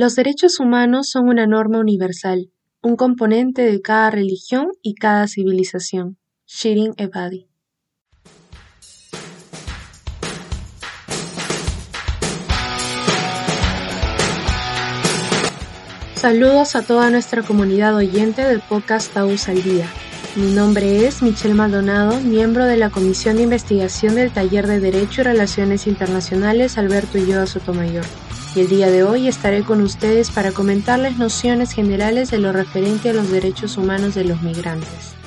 Los derechos humanos son una norma universal, un componente de cada religión y cada civilización. Shirin Ebadi. Saludos a toda nuestra comunidad oyente del podcast Taus al Día. Mi nombre es Michelle Maldonado, miembro de la Comisión de Investigación del Taller de Derecho y Relaciones Internacionales Alberto Ulloa Sotomayor. Y el día de hoy estaré con ustedes para comentarles nociones generales de lo referente a los derechos humanos de los migrantes.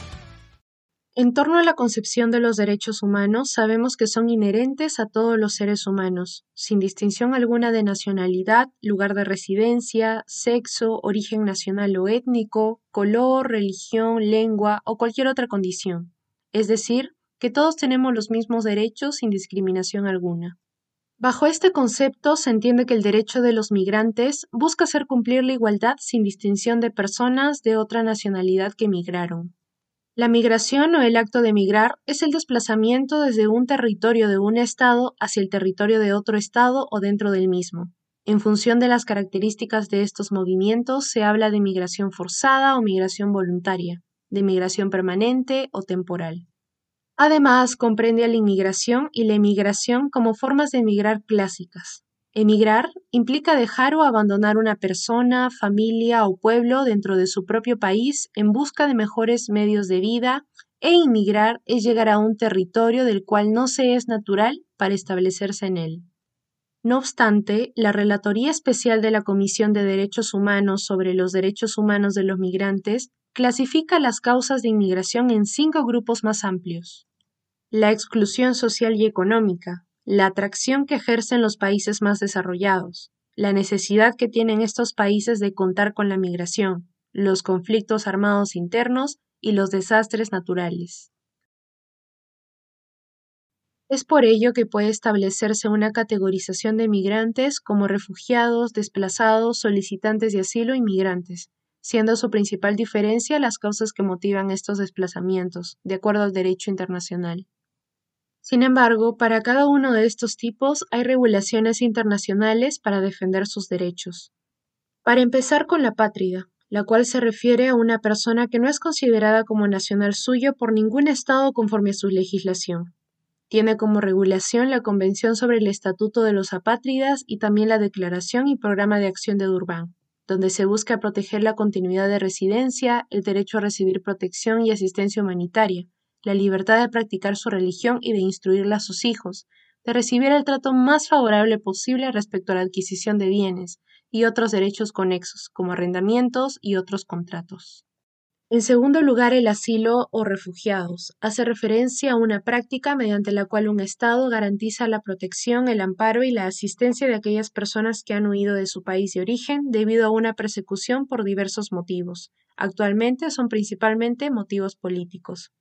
En torno a la concepción de los derechos humanos, sabemos que son inherentes a todos los seres humanos, sin distinción alguna de nacionalidad, lugar de residencia, sexo, origen nacional o étnico, color, religión, lengua o cualquier otra condición. Es decir, que todos tenemos los mismos derechos sin discriminación alguna. Bajo este concepto se entiende que el derecho de los migrantes busca hacer cumplir la igualdad sin distinción de personas de otra nacionalidad que migraron. La migración o el acto de migrar es el desplazamiento desde un territorio de un Estado hacia el territorio de otro Estado o dentro del mismo. En función de las características de estos movimientos se habla de migración forzada o migración voluntaria, de migración permanente o temporal. Además, comprende a la inmigración y la emigración como formas de emigrar clásicas. Emigrar implica dejar o abandonar una persona, familia o pueblo dentro de su propio país en busca de mejores medios de vida e inmigrar es llegar a un territorio del cual no se es natural para establecerse en él. No obstante, la Relatoría Especial de la Comisión de Derechos Humanos sobre los Derechos Humanos de los Migrantes clasifica las causas de inmigración en cinco grupos más amplios. La exclusión social y económica, la atracción que ejercen los países más desarrollados, la necesidad que tienen estos países de contar con la migración, los conflictos armados internos y los desastres naturales. Es por ello que puede establecerse una categorización de migrantes como refugiados, desplazados, solicitantes de asilo y migrantes, siendo su principal diferencia las causas que motivan estos desplazamientos, de acuerdo al derecho internacional. Sin embargo, para cada uno de estos tipos hay regulaciones internacionales para defender sus derechos. Para empezar con la pátrida, la cual se refiere a una persona que no es considerada como nacional suyo por ningún Estado conforme a su legislación. Tiene como regulación la Convención sobre el Estatuto de los Apátridas y también la Declaración y Programa de Acción de Durban, donde se busca proteger la continuidad de residencia, el derecho a recibir protección y asistencia humanitaria, la libertad de practicar su religión y de instruirla a sus hijos, de recibir el trato más favorable posible respecto a la adquisición de bienes y otros derechos conexos, como arrendamientos y otros contratos. En segundo lugar, el asilo o refugiados hace referencia a una práctica mediante la cual un Estado garantiza la protección, el amparo y la asistencia de aquellas personas que han huido de su país de origen debido a una persecución por diversos motivos. Actualmente son principalmente motivos políticos.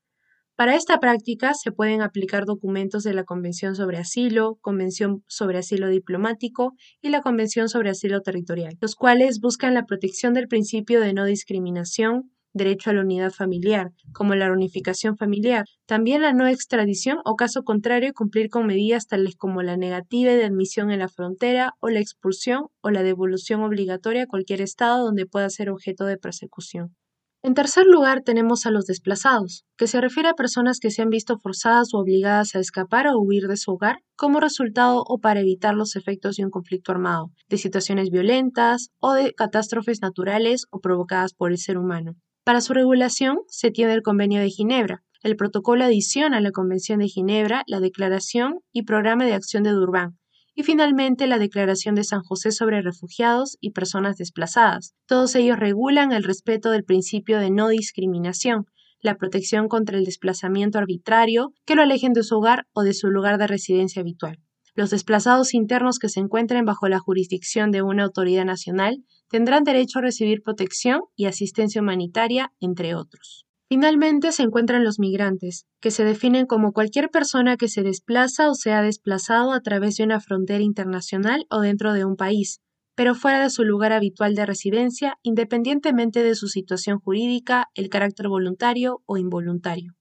Para esta práctica se pueden aplicar documentos de la Convención sobre Asilo, Convención sobre Asilo Diplomático y la Convención sobre Asilo Territorial, los cuales buscan la protección del principio de no discriminación, derecho a la unidad familiar, como la reunificación familiar, también la no extradición o caso contrario cumplir con medidas tales como la negativa de admisión en la frontera o la expulsión o la devolución obligatoria a cualquier estado donde pueda ser objeto de persecución. En tercer lugar tenemos a los desplazados, que se refiere a personas que se han visto forzadas o obligadas a escapar o huir de su hogar como resultado o para evitar los efectos de un conflicto armado, de situaciones violentas o de catástrofes naturales o provocadas por el ser humano. Para su regulación se tiene el Convenio de Ginebra. El protocolo adiciona a la Convención de Ginebra la Declaración y Programa de Acción de Durban, y finalmente la Declaración de San José sobre refugiados y personas desplazadas. Todos ellos regulan el respeto del principio de no discriminación, la protección contra el desplazamiento arbitrario que lo alejen de su hogar o de su lugar de residencia habitual. Los desplazados internos que se encuentren bajo la jurisdicción de una autoridad nacional tendrán derecho a recibir protección y asistencia humanitaria, entre otros. Finalmente se encuentran los migrantes, que se definen como cualquier persona que se desplaza o se ha desplazado a través de una frontera internacional o dentro de un país, pero fuera de su lugar habitual de residencia, independientemente de su situación jurídica, el carácter voluntario o involuntario.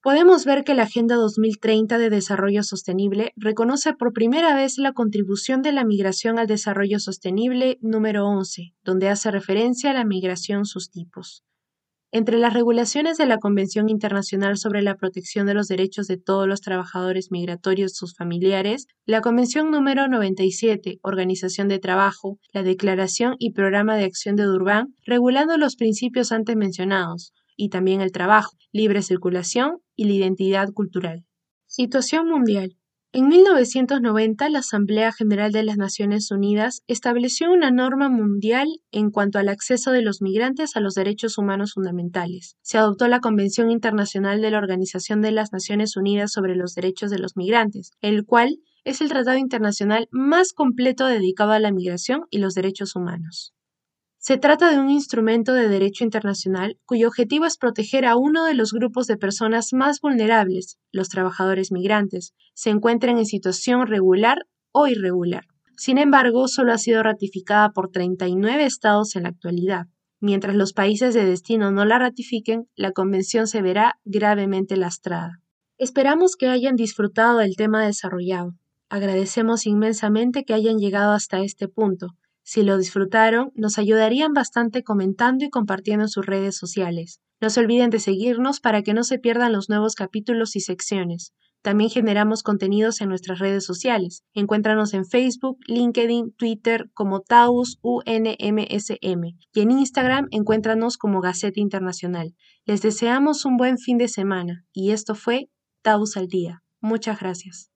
podemos ver que la Agenda 2030 de Desarrollo Sostenible reconoce por primera vez la contribución de la migración al desarrollo sostenible número 11, donde hace referencia a la migración sus tipos. Entre las regulaciones de la Convención Internacional sobre la Protección de los Derechos de todos los trabajadores migratorios y sus familiares, la Convención número 97, Organización de Trabajo, la Declaración y Programa de Acción de Durban, regulando los principios antes mencionados, y también el trabajo, libre circulación y la identidad cultural. Situación mundial. En 1990, la Asamblea General de las Naciones Unidas estableció una norma mundial en cuanto al acceso de los migrantes a los derechos humanos fundamentales. Se adoptó la Convención Internacional de la Organización de las Naciones Unidas sobre los Derechos de los Migrantes, el cual es el tratado internacional más completo dedicado a la migración y los derechos humanos. Se trata de un instrumento de derecho internacional cuyo objetivo es proteger a uno de los grupos de personas más vulnerables, los trabajadores migrantes, se encuentren en situación regular o irregular. Sin embargo, solo ha sido ratificada por 39 estados en la actualidad. Mientras los países de destino no la ratifiquen, la Convención se verá gravemente lastrada. Esperamos que hayan disfrutado del tema desarrollado. Agradecemos inmensamente que hayan llegado hasta este punto. Si lo disfrutaron, nos ayudarían bastante comentando y compartiendo en sus redes sociales. No se olviden de seguirnos para que no se pierdan los nuevos capítulos y secciones. También generamos contenidos en nuestras redes sociales. Encuéntranos en Facebook, LinkedIn, Twitter como Taus UNMSM y en Instagram encuéntranos como Gaceta Internacional. Les deseamos un buen fin de semana y esto fue Taus al Día. Muchas gracias.